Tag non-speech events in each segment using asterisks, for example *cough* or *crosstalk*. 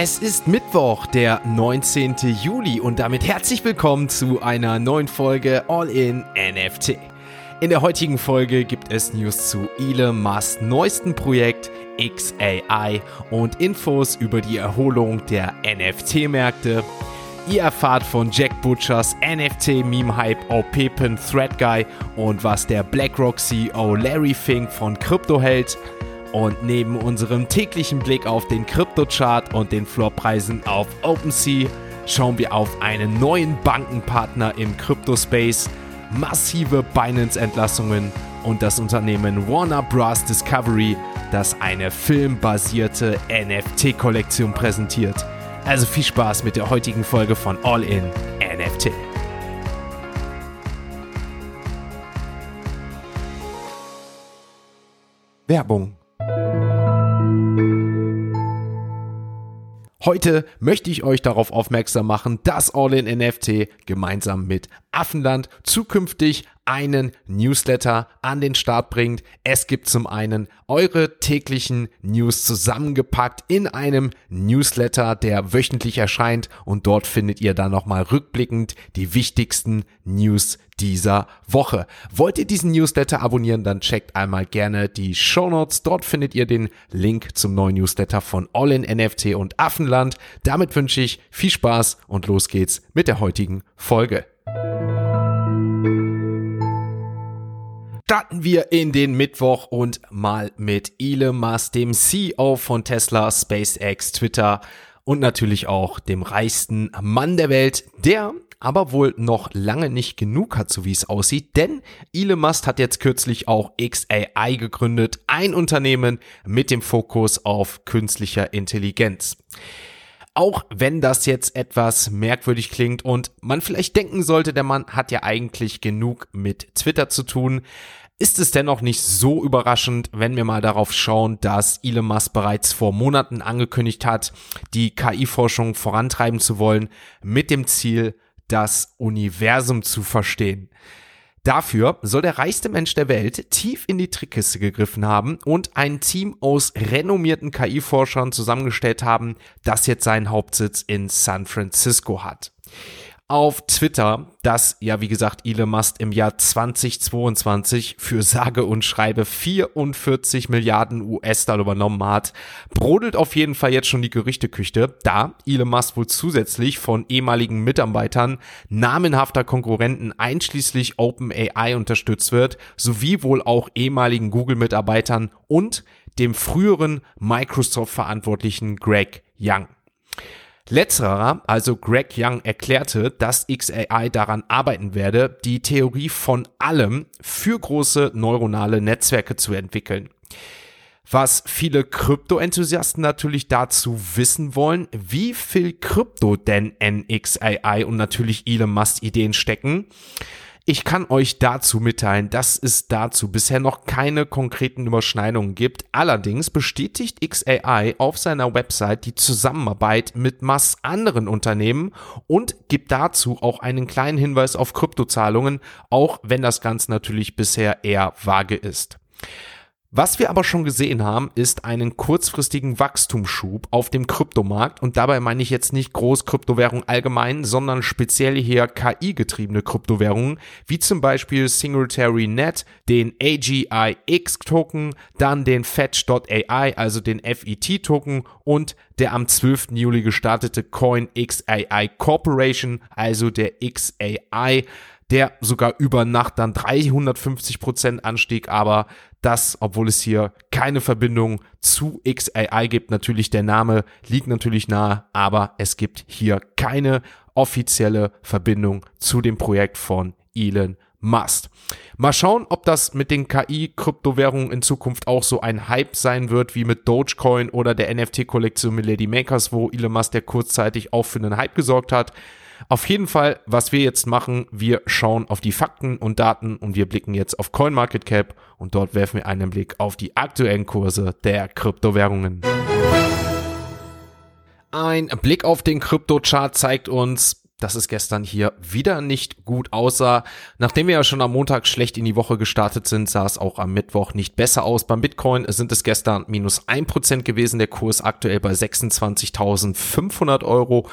Es ist Mittwoch, der 19. Juli und damit herzlich willkommen zu einer neuen Folge All in NFT. In der heutigen Folge gibt es News zu Elon Musk's neuesten Projekt XAI und Infos über die Erholung der NFT-Märkte. Ihr erfahrt von Jack Butchers NFT-Meme-Hype OP-Pin Thread Guy und was der BlackRock CEO Larry Fink von Krypto hält. Und neben unserem täglichen Blick auf den Kryptochart und den Floorpreisen auf OpenSea schauen wir auf einen neuen Bankenpartner im Kryptospace, massive Binance-Entlassungen und das Unternehmen Warner Bros. Discovery, das eine filmbasierte NFT-Kollektion präsentiert. Also viel Spaß mit der heutigen Folge von All In NFT. Werbung Heute möchte ich euch darauf aufmerksam machen, dass All in NFT gemeinsam mit Affenland zukünftig einen Newsletter an den Start bringt. Es gibt zum einen eure täglichen News zusammengepackt in einem Newsletter, der wöchentlich erscheint und dort findet ihr dann nochmal rückblickend die wichtigsten News dieser Woche. Wollt ihr diesen Newsletter abonnieren, dann checkt einmal gerne die Show Notes. Dort findet ihr den Link zum neuen Newsletter von All in NFT und Affenland. Damit wünsche ich viel Spaß und los geht's mit der heutigen Folge. Starten wir in den Mittwoch und mal mit Elon Musk, dem CEO von Tesla, SpaceX, Twitter und natürlich auch dem reichsten Mann der Welt, der aber wohl noch lange nicht genug hat, so wie es aussieht, denn Elon Musk hat jetzt kürzlich auch XAI gegründet, ein Unternehmen mit dem Fokus auf künstlicher Intelligenz. Auch wenn das jetzt etwas merkwürdig klingt und man vielleicht denken sollte, der Mann hat ja eigentlich genug mit Twitter zu tun, ist es dennoch nicht so überraschend, wenn wir mal darauf schauen, dass Elon Musk bereits vor Monaten angekündigt hat, die KI-Forschung vorantreiben zu wollen, mit dem Ziel, das Universum zu verstehen. Dafür soll der reichste Mensch der Welt tief in die Trickkiste gegriffen haben und ein Team aus renommierten KI-Forschern zusammengestellt haben, das jetzt seinen Hauptsitz in San Francisco hat auf Twitter, dass ja wie gesagt Elon Musk im Jahr 2022 für sage und schreibe 44 Milliarden US-Dollar übernommen hat, brodelt auf jeden Fall jetzt schon die Gerüchteküche, da Elon Musk wohl zusätzlich von ehemaligen Mitarbeitern namenhafter Konkurrenten einschließlich OpenAI unterstützt wird, sowie wohl auch ehemaligen Google-Mitarbeitern und dem früheren Microsoft-Verantwortlichen Greg Young. Letzterer, also Greg Young, erklärte, dass XAI daran arbeiten werde, die Theorie von allem für große neuronale Netzwerke zu entwickeln. Was viele Krypto-Enthusiasten natürlich dazu wissen wollen, wie viel Krypto denn in XAI und natürlich Elon Musk Ideen stecken ich kann euch dazu mitteilen, dass es dazu bisher noch keine konkreten Überschneidungen gibt. Allerdings bestätigt XAI auf seiner Website die Zusammenarbeit mit mass anderen Unternehmen und gibt dazu auch einen kleinen Hinweis auf Kryptozahlungen, auch wenn das Ganze natürlich bisher eher vage ist. Was wir aber schon gesehen haben, ist einen kurzfristigen Wachstumsschub auf dem Kryptomarkt und dabei meine ich jetzt nicht Großkryptowährung allgemein, sondern speziell hier KI-getriebene Kryptowährungen, wie zum Beispiel Singletary Net, den AGIX Token, dann den Fetch.ai, also den FET Token und der am 12. Juli gestartete Coin XAI Corporation, also der XAI der sogar über Nacht dann 350 Prozent anstieg, aber das, obwohl es hier keine Verbindung zu XAI gibt, natürlich der Name liegt natürlich nahe, aber es gibt hier keine offizielle Verbindung zu dem Projekt von Elon Musk. Mal schauen, ob das mit den KI-Kryptowährungen in Zukunft auch so ein Hype sein wird wie mit Dogecoin oder der NFT-Kollektion Milady Makers, wo Elon Musk der kurzzeitig auch für einen Hype gesorgt hat. Auf jeden Fall, was wir jetzt machen, wir schauen auf die Fakten und Daten und wir blicken jetzt auf CoinMarketCap und dort werfen wir einen Blick auf die aktuellen Kurse der Kryptowährungen. Ein Blick auf den Kryptochart zeigt uns, dass es gestern hier wieder nicht gut aussah. Nachdem wir ja schon am Montag schlecht in die Woche gestartet sind, sah es auch am Mittwoch nicht besser aus. Beim Bitcoin sind es gestern minus ein Prozent gewesen, der Kurs aktuell bei 26.500 Euro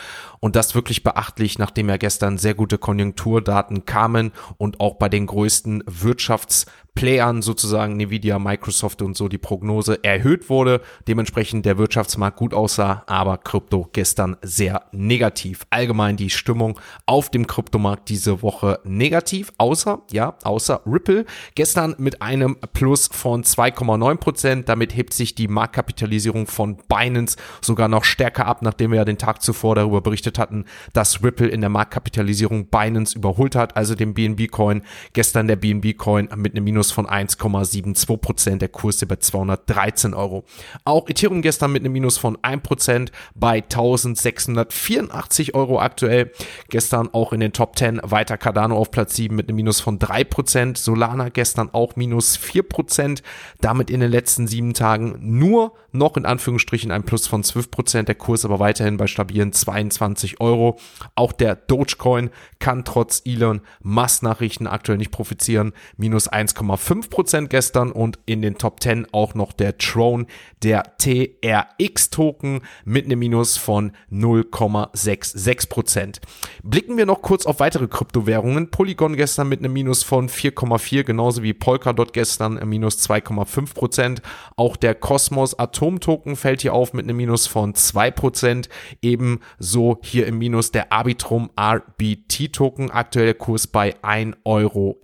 und das wirklich beachtlich, nachdem ja gestern sehr gute Konjunkturdaten kamen und auch bei den größten Wirtschafts Playern sozusagen Nvidia, Microsoft und so die Prognose erhöht wurde, dementsprechend der Wirtschaftsmarkt gut aussah, aber Krypto gestern sehr negativ. Allgemein die Stimmung auf dem Kryptomarkt diese Woche negativ, außer, ja, außer Ripple. Gestern mit einem Plus von 2,9 Prozent. Damit hebt sich die Marktkapitalisierung von Binance sogar noch stärker ab, nachdem wir ja den Tag zuvor darüber berichtet hatten, dass Ripple in der Marktkapitalisierung Binance überholt hat, also den BNB Coin. Gestern der BNB Coin mit einem Minus Minus von 1,72 Prozent, der Kurs bei 213 Euro. Auch Ethereum gestern mit einem Minus von 1 Prozent bei 1684 Euro aktuell. Gestern auch in den Top 10 weiter Cardano auf Platz 7 mit einem Minus von 3 Prozent. Solana gestern auch minus 4 Prozent. Damit in den letzten sieben Tagen nur noch in Anführungsstrichen ein Plus von 12 Prozent. Der Kurs aber weiterhin bei stabilen 22 Euro. Auch der Dogecoin kann trotz Elon Musk Nachrichten aktuell nicht profitieren. Minus 1,5 0,5% gestern und in den Top 10 auch noch der Tron, der TRX-Token mit einem Minus von 0,66%. Blicken wir noch kurz auf weitere Kryptowährungen. Polygon gestern mit einem Minus von 4,4, genauso wie Polkadot gestern Minus 2,5%. Auch der Cosmos Atom Token fällt hier auf mit einem Minus von 2%. Ebenso hier im Minus der Arbitrum RBT Token, aktuell Kurs bei 1,11 Euro.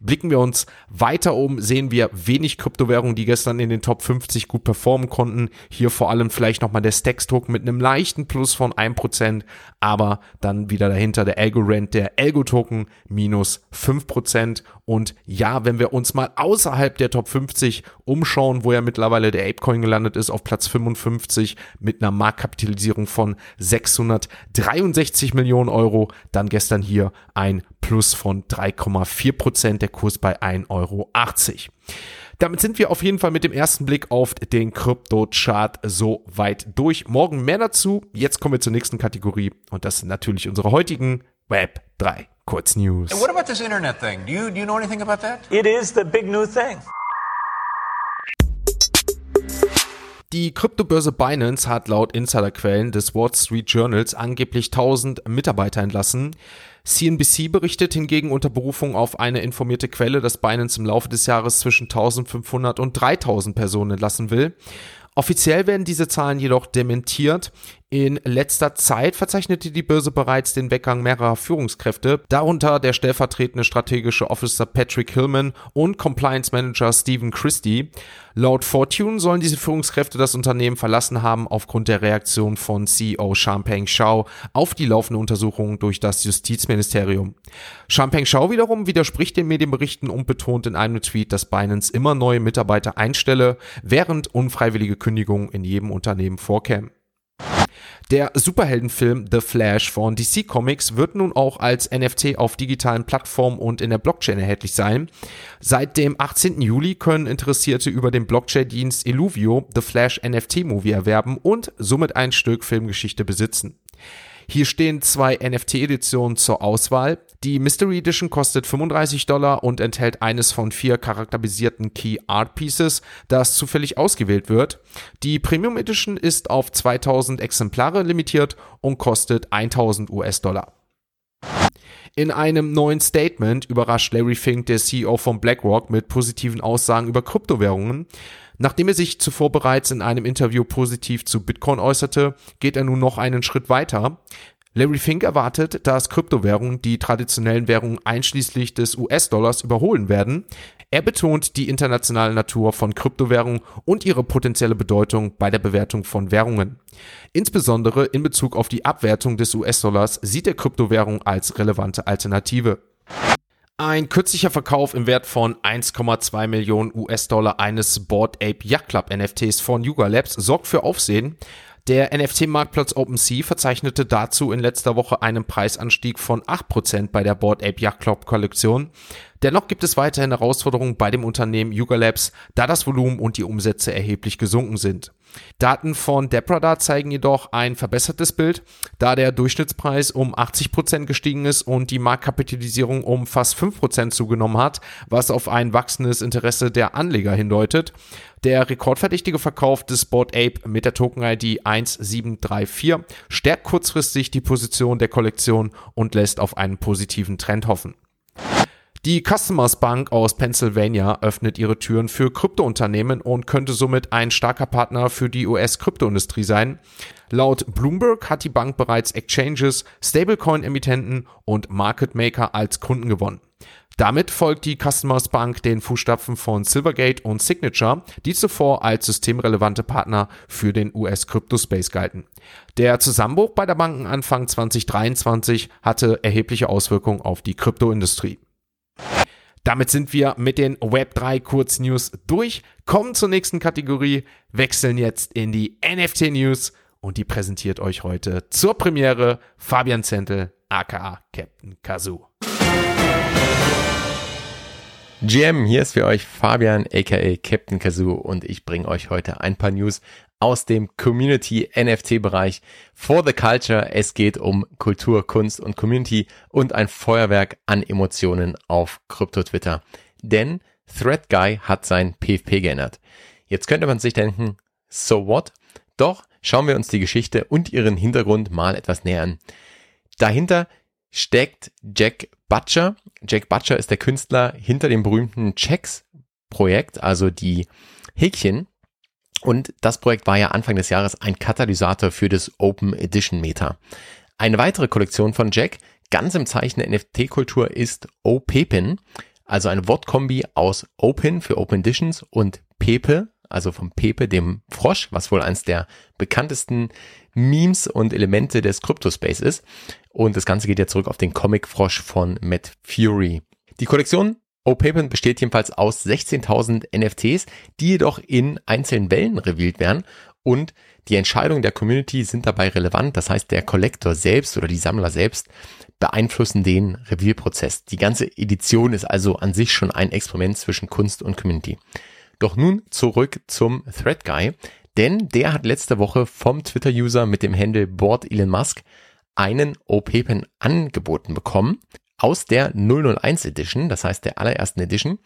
Blicken wir uns weiter oben sehen wir wenig Kryptowährungen, die gestern in den Top 50 gut performen konnten. Hier vor allem vielleicht nochmal der Stacks-Token mit einem leichten Plus von 1%, aber dann wieder dahinter der Algorand, der Algo-Token minus 5%. Und ja, wenn wir uns mal außerhalb der Top 50 umschauen, wo ja mittlerweile der Apecoin gelandet ist, auf Platz 55 mit einer Marktkapitalisierung von 663 Millionen Euro, dann gestern hier ein Plus von 3,4 Prozent, der Kurs bei 1,80 Euro. Damit sind wir auf jeden Fall mit dem ersten Blick auf den Krypto-Chart so weit durch. Morgen mehr dazu. Jetzt kommen wir zur nächsten Kategorie und das sind natürlich unsere heutigen Web 3 Kurznews. And what about this internet thing? Do you, do you know anything about that? It is the big new thing. Die Kryptobörse Binance hat laut Insiderquellen des Wall Street Journals angeblich 1000 Mitarbeiter entlassen. CNBC berichtet hingegen unter Berufung auf eine informierte Quelle, dass Binance im Laufe des Jahres zwischen 1500 und 3000 Personen entlassen will. Offiziell werden diese Zahlen jedoch dementiert. In letzter Zeit verzeichnete die Börse bereits den Weggang mehrerer Führungskräfte, darunter der stellvertretende strategische Officer Patrick Hillman und Compliance Manager Stephen Christie. Laut Fortune sollen diese Führungskräfte das Unternehmen verlassen haben aufgrund der Reaktion von CEO Champagne Shao auf die laufende Untersuchung durch das Justizministerium. Champagne Shao wiederum widerspricht den Medienberichten und betont in einem Tweet, dass Binance immer neue Mitarbeiter einstelle, während unfreiwillige Kündigungen in jedem Unternehmen vorkämen. Der Superheldenfilm The Flash von DC Comics wird nun auch als NFT auf digitalen Plattformen und in der Blockchain erhältlich sein. Seit dem 18. Juli können Interessierte über den Blockchain-Dienst Illuvio The Flash NFT Movie erwerben und somit ein Stück Filmgeschichte besitzen. Hier stehen zwei NFT-Editionen zur Auswahl. Die Mystery Edition kostet 35 Dollar und enthält eines von vier charakterisierten Key Art Pieces, das zufällig ausgewählt wird. Die Premium Edition ist auf 2000 Exemplare limitiert und kostet 1000 US-Dollar. In einem neuen Statement überrascht Larry Fink, der CEO von BlackRock, mit positiven Aussagen über Kryptowährungen. Nachdem er sich zuvor bereits in einem Interview positiv zu Bitcoin äußerte, geht er nun noch einen Schritt weiter. Larry Fink erwartet, dass Kryptowährungen die traditionellen Währungen einschließlich des US-Dollars überholen werden. Er betont die internationale Natur von Kryptowährungen und ihre potenzielle Bedeutung bei der Bewertung von Währungen. Insbesondere in Bezug auf die Abwertung des US-Dollars sieht er Kryptowährung als relevante Alternative. Ein kürzlicher Verkauf im Wert von 1,2 Millionen US-Dollar eines Board Ape Yacht Club NFTs von Yuga Labs sorgt für Aufsehen. Der NFT-Marktplatz OpenSea verzeichnete dazu in letzter Woche einen Preisanstieg von 8% bei der Board Ape Yacht Club Kollektion. Dennoch gibt es weiterhin Herausforderungen bei dem Unternehmen Yuga Labs, da das Volumen und die Umsätze erheblich gesunken sind. Daten von Depradar zeigen jedoch ein verbessertes Bild, da der Durchschnittspreis um 80 Prozent gestiegen ist und die Marktkapitalisierung um fast 5% zugenommen hat, was auf ein wachsendes Interesse der Anleger hindeutet. Der rekordverdächtige Verkauf des Board Ape mit der Token-ID 1734 stärkt kurzfristig die Position der Kollektion und lässt auf einen positiven Trend hoffen. Die Customers Bank aus Pennsylvania öffnet ihre Türen für Kryptounternehmen und könnte somit ein starker Partner für die US-Kryptoindustrie sein. Laut Bloomberg hat die Bank bereits Exchanges, Stablecoin-Emittenten und Market Maker als Kunden gewonnen. Damit folgt die Customers Bank den Fußstapfen von Silvergate und Signature, die zuvor als systemrelevante Partner für den US-Crypto-Space galten. Der Zusammenbruch bei der Banken Anfang 2023 hatte erhebliche Auswirkungen auf die Kryptoindustrie. Damit sind wir mit den Web3 Kurznews durch, kommen zur nächsten Kategorie, wechseln jetzt in die NFT News. Und die präsentiert euch heute zur Premiere Fabian Zentel, aka Captain Kazoo. GM, hier ist für euch Fabian aka Captain Kazoo und ich bringe euch heute ein paar News aus dem Community NFT Bereich for the Culture. Es geht um Kultur, Kunst und Community und ein Feuerwerk an Emotionen auf Krypto Twitter. Denn Thread Guy hat sein PFP geändert. Jetzt könnte man sich denken, so what? Doch schauen wir uns die Geschichte und ihren Hintergrund mal etwas näher an. Dahinter steckt Jack Butcher. Jack Butcher ist der Künstler hinter dem berühmten Checks Projekt, also die Häkchen. Und das Projekt war ja Anfang des Jahres ein Katalysator für das Open Edition Meta. Eine weitere Kollektion von Jack, ganz im Zeichen der NFT-Kultur, ist OPEPIN, also eine Wortkombi aus Open für Open Editions und Pepe, also vom Pepe, dem Frosch, was wohl eins der bekanntesten Memes und Elemente des Crypto-Space ist. Und das Ganze geht ja zurück auf den Comic-Frosch von Matt Fury. Die Kollektion OPapen besteht jedenfalls aus 16.000 NFTs, die jedoch in einzelnen Wellen revealed werden und die Entscheidungen der Community sind dabei relevant. Das heißt, der Kollektor selbst oder die Sammler selbst beeinflussen den Reveal-Prozess. Die ganze Edition ist also an sich schon ein Experiment zwischen Kunst und Community. Doch nun zurück zum Thread Guy, denn der hat letzte Woche vom Twitter-User mit dem Handle Board Elon Musk einen OPEPEN angeboten bekommen aus der 001 Edition, das heißt der allerersten Edition.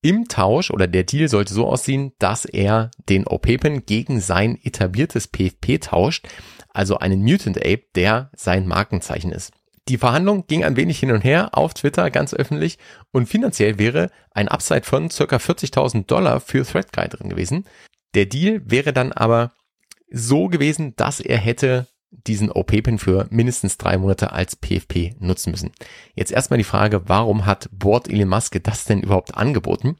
Im Tausch oder der Deal sollte so aussehen, dass er den OPEPEN gegen sein etabliertes PFP tauscht, also einen Mutant Ape, der sein Markenzeichen ist. Die Verhandlung ging ein wenig hin und her auf Twitter ganz öffentlich und finanziell wäre ein Upside von circa 40.000 Dollar für ThreadGuy drin gewesen. Der Deal wäre dann aber so gewesen, dass er hätte diesen OP-Pin für mindestens drei Monate als PFP nutzen müssen. Jetzt erstmal die Frage, warum hat Board Elon Musk das denn überhaupt angeboten?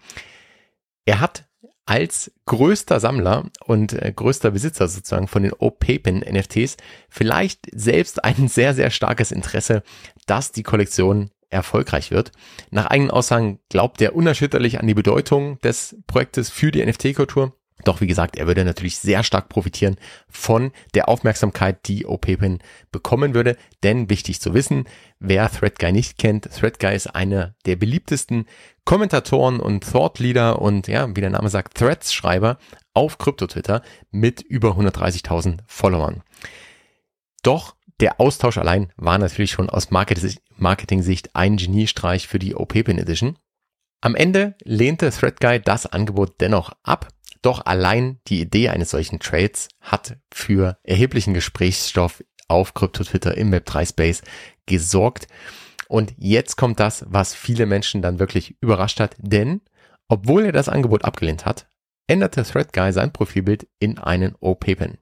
Er hat als größter Sammler und äh, größter Besitzer sozusagen von den OPEPIN NFTs vielleicht selbst ein *laughs* sehr, sehr starkes Interesse, dass die Kollektion erfolgreich wird. Nach eigenen Aussagen glaubt er unerschütterlich an die Bedeutung des Projektes für die NFT-Kultur doch wie gesagt, er würde natürlich sehr stark profitieren von der Aufmerksamkeit, die OPEPIN bekommen würde. Denn wichtig zu wissen, wer ThreadGuy nicht kennt, ThreadGuy ist einer der beliebtesten Kommentatoren und Thought Leader und ja, wie der Name sagt, Threads Schreiber auf Krypto-Twitter mit über 130.000 Followern. Doch der Austausch allein war natürlich schon aus Marketing-Sicht ein Geniestreich für die OPEPIN Edition. Am Ende lehnte ThreadGuy das Angebot dennoch ab doch allein die Idee eines solchen Trades hat für erheblichen Gesprächsstoff auf Krypto-Twitter im Web3-Space gesorgt. Und jetzt kommt das, was viele Menschen dann wirklich überrascht hat, denn obwohl er das Angebot abgelehnt hat, änderte ThreadGuy sein Profilbild in einen OP-Pin.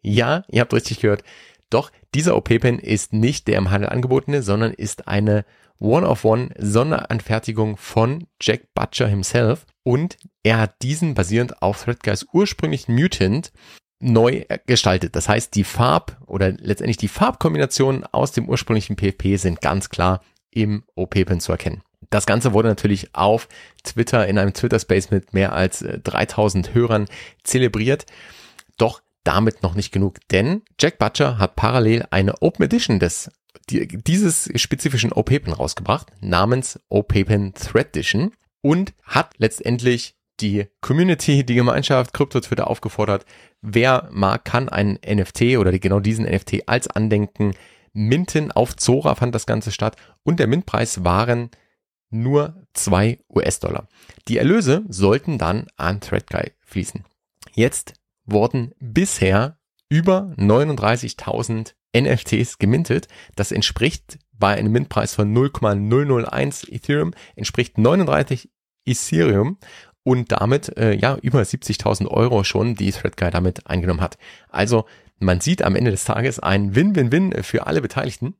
Ja, ihr habt richtig gehört, doch dieser OP-Pin ist nicht der im Handel angebotene, sondern ist eine One-of-One-Sonderanfertigung von Jack Butcher himself und er hat diesen basierend auf Threadguys ursprünglichen Mutant neu gestaltet. Das heißt, die Farb oder letztendlich die Farbkombinationen aus dem ursprünglichen PFP sind ganz klar im OP-Pin zu erkennen. Das Ganze wurde natürlich auf Twitter in einem Twitter-Space mit mehr als 3000 Hörern zelebriert. Doch damit noch nicht genug, denn Jack Butcher hat parallel eine Open Edition des die, dieses spezifischen OPEPEN rausgebracht, namens OPEPEN Thread Edition und hat letztendlich die Community, die Gemeinschaft Krypto Twitter aufgefordert, wer mag, kann einen NFT oder die, genau diesen NFT als Andenken minten. Auf Zora fand das Ganze statt und der Mintpreis waren nur zwei US-Dollar. Die Erlöse sollten dann an ThreadGuy fließen. Jetzt wurden bisher über 39.000 NFTs gemintet. Das entspricht bei einem Mintpreis von 0,001 Ethereum, entspricht 39 Ethereum und damit äh, ja über 70.000 Euro schon, die ThreadGuy damit eingenommen hat. Also man sieht am Ende des Tages ein Win-Win-Win für alle Beteiligten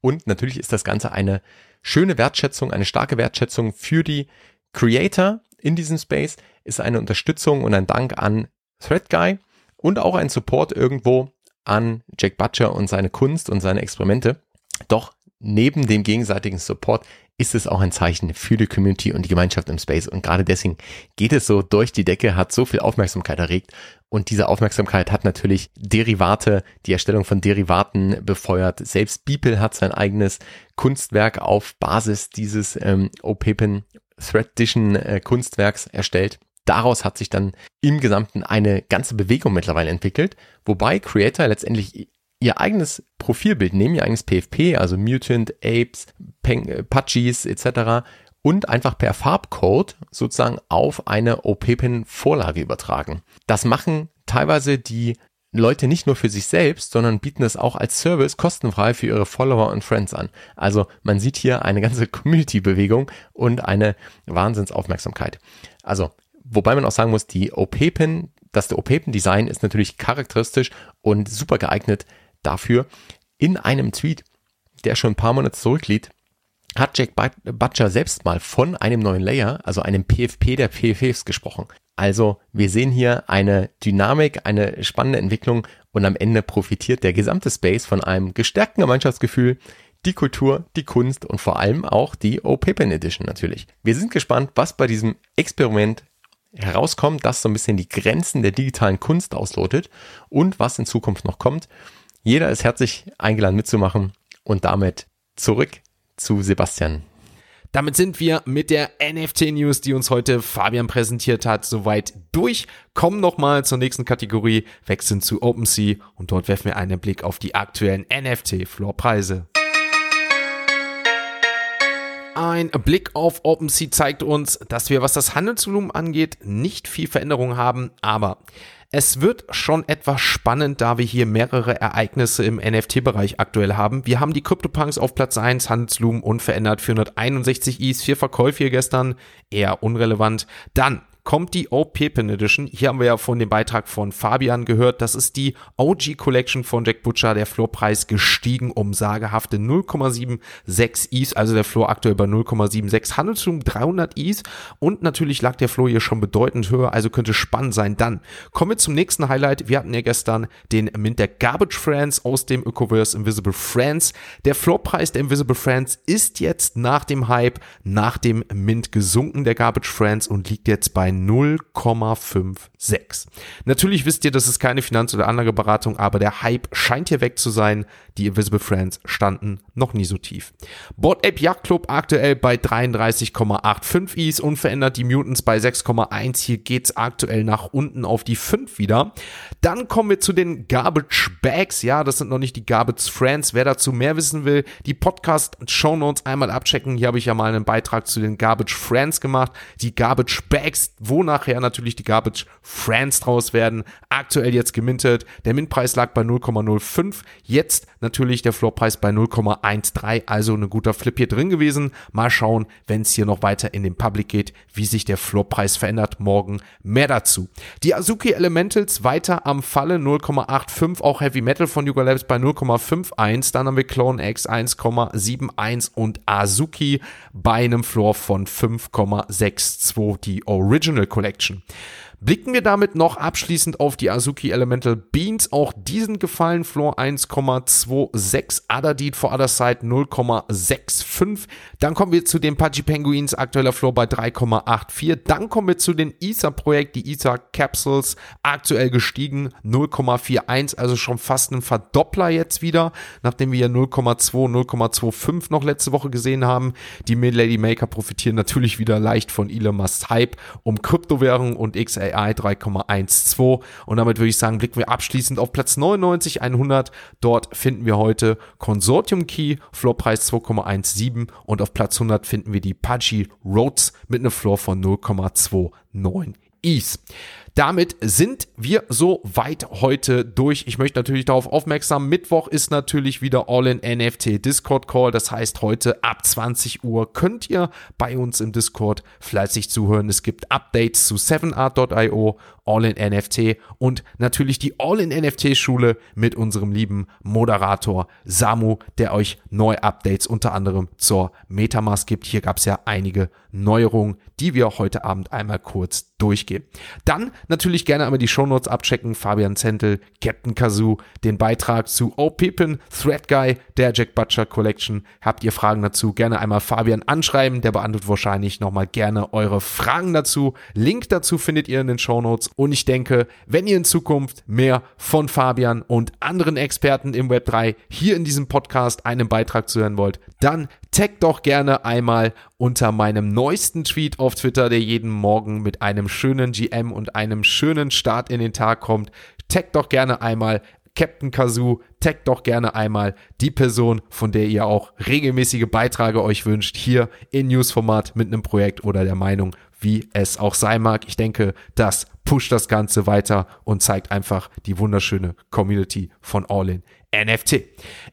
und natürlich ist das Ganze eine schöne Wertschätzung, eine starke Wertschätzung für die Creator in diesem Space, ist eine Unterstützung und ein Dank an ThreadGuy und auch ein Support irgendwo an Jack Butcher und seine Kunst und seine Experimente. Doch neben dem gegenseitigen Support ist es auch ein Zeichen für die Community und die Gemeinschaft im Space. Und gerade deswegen geht es so durch die Decke, hat so viel Aufmerksamkeit erregt. Und diese Aufmerksamkeit hat natürlich Derivate, die Erstellung von Derivaten befeuert. Selbst Beeple hat sein eigenes Kunstwerk auf Basis dieses ähm, OPEPEN Thread-Edition äh, Kunstwerks erstellt. Daraus hat sich dann im Gesamten eine ganze Bewegung mittlerweile entwickelt, wobei Creator letztendlich ihr eigenes Profilbild nehmen, ihr eigenes PFP, also Mutant, Apes, Peng, äh, Pudgies etc. und einfach per Farbcode sozusagen auf eine OP-Pin-Vorlage übertragen. Das machen teilweise die Leute nicht nur für sich selbst, sondern bieten es auch als Service kostenfrei für ihre Follower und Friends an. Also man sieht hier eine ganze *laughs* Community-Bewegung und eine Wahnsinnsaufmerksamkeit. Also, wobei man auch sagen muss, die OP-Pin, das der OP-Pin-Design ist natürlich charakteristisch und super geeignet dafür. In einem Tweet, der schon ein paar Monate zurückliegt, hat Jack Butcher selbst mal von einem neuen Layer, also einem PFP der PFPs gesprochen. Also wir sehen hier eine Dynamik, eine spannende Entwicklung und am Ende profitiert der gesamte Space von einem gestärkten Gemeinschaftsgefühl, die Kultur, die Kunst und vor allem auch die OPEPEN Edition natürlich. Wir sind gespannt, was bei diesem Experiment herauskommt, das so ein bisschen die Grenzen der digitalen Kunst auslotet und was in Zukunft noch kommt. Jeder ist herzlich eingeladen mitzumachen und damit zurück zu Sebastian. Damit sind wir mit der NFT-News, die uns heute Fabian präsentiert hat, soweit durch. Kommen nochmal zur nächsten Kategorie, wechseln zu OpenSea und dort werfen wir einen Blick auf die aktuellen NFT-Floorpreise. Ein Blick auf OpenSea zeigt uns, dass wir, was das Handelsvolumen angeht, nicht viel Veränderung haben, aber es wird schon etwas spannend, da wir hier mehrere Ereignisse im NFT-Bereich aktuell haben. Wir haben die CryptoPunks auf Platz 1, Handelslumen unverändert, 461 Is, vier Verkäufe hier gestern, eher unrelevant. Dann kommt die OP-Pin Edition. Hier haben wir ja von dem Beitrag von Fabian gehört. Das ist die OG Collection von Jack Butcher. Der Floorpreis gestiegen um sagehafte 0,76 Is, also der Floor aktuell bei 0,76. Handelsvolumen 300 Is und natürlich lag der Floor hier schon bedeutend höher, also könnte spannend sein. Dann kommen wir zum nächsten Highlight. Wir hatten ja gestern den Mint der Garbage Friends aus dem Ökoverse Invisible Friends. Der Floorpreis der Invisible Friends ist jetzt nach dem Hype, nach dem Mint gesunken der Garbage Friends und liegt jetzt bei 0,56. Natürlich wisst ihr, das ist keine Finanz- oder andere Beratung, aber der Hype scheint hier weg zu sein. Die Invisible Friends standen noch nie so tief. Board App Yacht Club aktuell bei 33,85 Is, unverändert die Mutants bei 6,1. Hier geht's aktuell nach unten auf die 5 wieder. Dann kommen wir zu den Garbage Bags. Ja, das sind noch nicht die Garbage Friends. Wer dazu mehr wissen will, die Podcast Show Notes einmal abchecken. Hier habe ich ja mal einen Beitrag zu den Garbage Friends gemacht. Die Garbage Bags, wo nachher natürlich die Garbage Friends draus werden. Aktuell jetzt gemintet. Der Mintpreis lag bei 0,05. Jetzt natürlich der Floorpreis bei 0,13, also ein guter Flip hier drin gewesen. Mal schauen, wenn es hier noch weiter in den Public geht, wie sich der Floorpreis verändert. Morgen mehr dazu. Die Azuki Elementals weiter am Falle 0,85, auch Heavy Metal von Yuga Labs bei 0,51. Dann haben wir Clone X 1,71 und Azuki bei einem Floor von 5,62, die Original Collection. Blicken wir damit noch abschließend auf die Azuki Elemental Beans. Auch diesen gefallen Floor 1,26, Adadit for Other Side 0,65. Dann kommen wir zu den Pudgy Penguins, aktueller Floor bei 3,84. Dann kommen wir zu den ESA Projekt, die ESA Capsules, aktuell gestiegen 0,41, also schon fast ein Verdoppler jetzt wieder, nachdem wir ja 0,2, 0,25 noch letzte Woche gesehen haben. Die Lady Maker profitieren natürlich wieder leicht von Elon Musk Hype um Kryptowährungen und XAI 3,12 und damit würde ich sagen, blicken wir abschließend auf Platz 99, 100. Dort finden wir heute Consortium Key, Floorpreis 2,17 und auf Platz 100 finden wir die Pudgy Rhodes mit einem Floor von 0,29 Is. Damit sind wir so weit heute durch. Ich möchte natürlich darauf aufmerksam, Mittwoch ist natürlich wieder All-in-NFT Discord Call. Das heißt, heute ab 20 Uhr könnt ihr bei uns im Discord fleißig zuhören. Es gibt Updates zu 7art.io, All-in-NFT und natürlich die All-in-NFT-Schule mit unserem lieben Moderator Samu, der euch neue Updates unter anderem zur Metamask gibt. Hier gab es ja einige Neuerungen, die wir heute Abend einmal kurz durchgehen. Dann natürlich gerne einmal die Shownotes abchecken. Fabian Zentel, Captain Kazoo, den Beitrag zu O Pippin, Thread Guy, der Jack Butcher Collection. Habt ihr Fragen dazu? Gerne einmal Fabian anschreiben. Der beantwortet wahrscheinlich nochmal gerne eure Fragen dazu. Link dazu findet ihr in den Shownotes. Und ich denke, wenn ihr in Zukunft mehr von Fabian und anderen Experten im Web 3 hier in diesem Podcast einen Beitrag zu hören wollt, dann tag doch gerne einmal unter meinem neuesten Tweet auf Twitter, der jeden Morgen mit einem schönen GM und einem schönen Start in den Tag kommt. Tag doch gerne einmal Captain Kazoo, tag doch gerne einmal die Person, von der ihr auch regelmäßige Beiträge euch wünscht, hier in Newsformat mit einem Projekt oder der Meinung, wie es auch sein mag. Ich denke, das pusht das Ganze weiter und zeigt einfach die wunderschöne Community von All In NFT.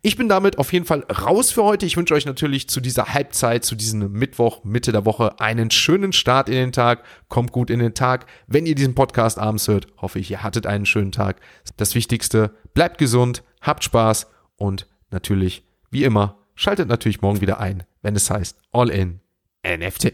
Ich bin damit auf jeden Fall raus für heute. Ich wünsche euch natürlich zu dieser Halbzeit, zu diesem Mittwoch, Mitte der Woche, einen schönen Start in den Tag. Kommt gut in den Tag. Wenn ihr diesen Podcast abends hört, hoffe ich, ihr hattet einen schönen Tag. Das Wichtigste, bleibt gesund, habt Spaß und natürlich, wie immer, schaltet natürlich morgen wieder ein, wenn es heißt All in NFT.